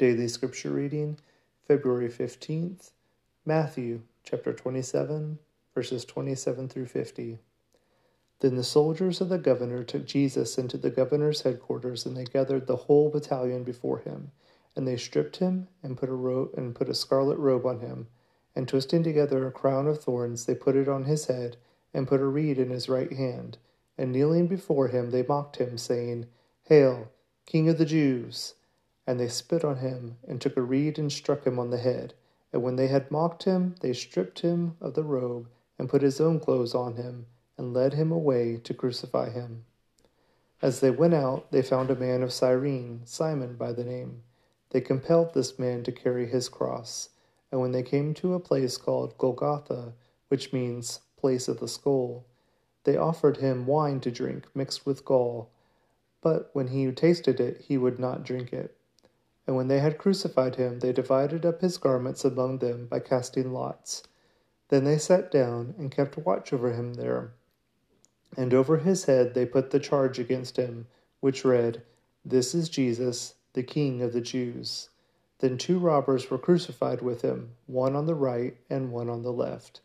Daily Scripture Reading, February 15th, Matthew chapter 27, verses 27 through 50. Then the soldiers of the governor took Jesus into the governor's headquarters, and they gathered the whole battalion before him. And they stripped him and put a robe and put a scarlet robe on him, and twisting together a crown of thorns, they put it on his head, and put a reed in his right hand. And kneeling before him, they mocked him, saying, Hail, King of the Jews! And they spit on him, and took a reed and struck him on the head. And when they had mocked him, they stripped him of the robe, and put his own clothes on him, and led him away to crucify him. As they went out, they found a man of Cyrene, Simon by the name. They compelled this man to carry his cross. And when they came to a place called Golgotha, which means place of the skull, they offered him wine to drink mixed with gall. But when he tasted it, he would not drink it. And when they had crucified him, they divided up his garments among them by casting lots. Then they sat down and kept watch over him there. And over his head they put the charge against him, which read, This is Jesus, the King of the Jews. Then two robbers were crucified with him, one on the right and one on the left.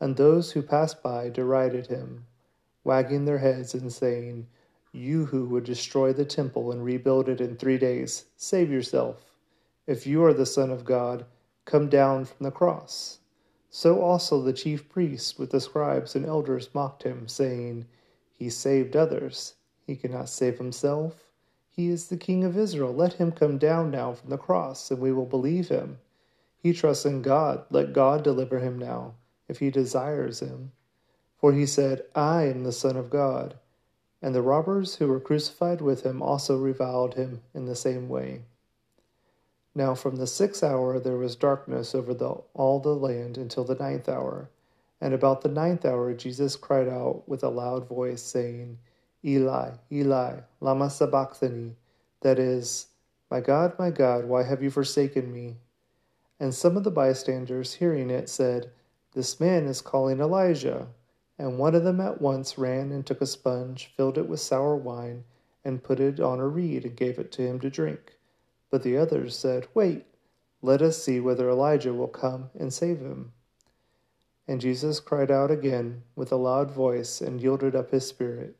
And those who passed by derided him, wagging their heads and saying, you who would destroy the temple and rebuild it in three days, save yourself. If you are the Son of God, come down from the cross. So also the chief priests with the scribes and elders mocked him, saying, He saved others. He cannot save himself. He is the King of Israel. Let him come down now from the cross, and we will believe him. He trusts in God. Let God deliver him now, if he desires him. For he said, I am the Son of God. And the robbers who were crucified with him also reviled him in the same way. Now from the sixth hour there was darkness over the, all the land until the ninth hour. And about the ninth hour Jesus cried out with a loud voice, saying, Eli, Eli, lama sabachthani, that is, My God, my God, why have you forsaken me? And some of the bystanders, hearing it, said, This man is calling Elijah. And one of them at once ran and took a sponge, filled it with sour wine, and put it on a reed, and gave it to him to drink. But the others said, Wait, let us see whether Elijah will come and save him. And Jesus cried out again with a loud voice and yielded up his spirit.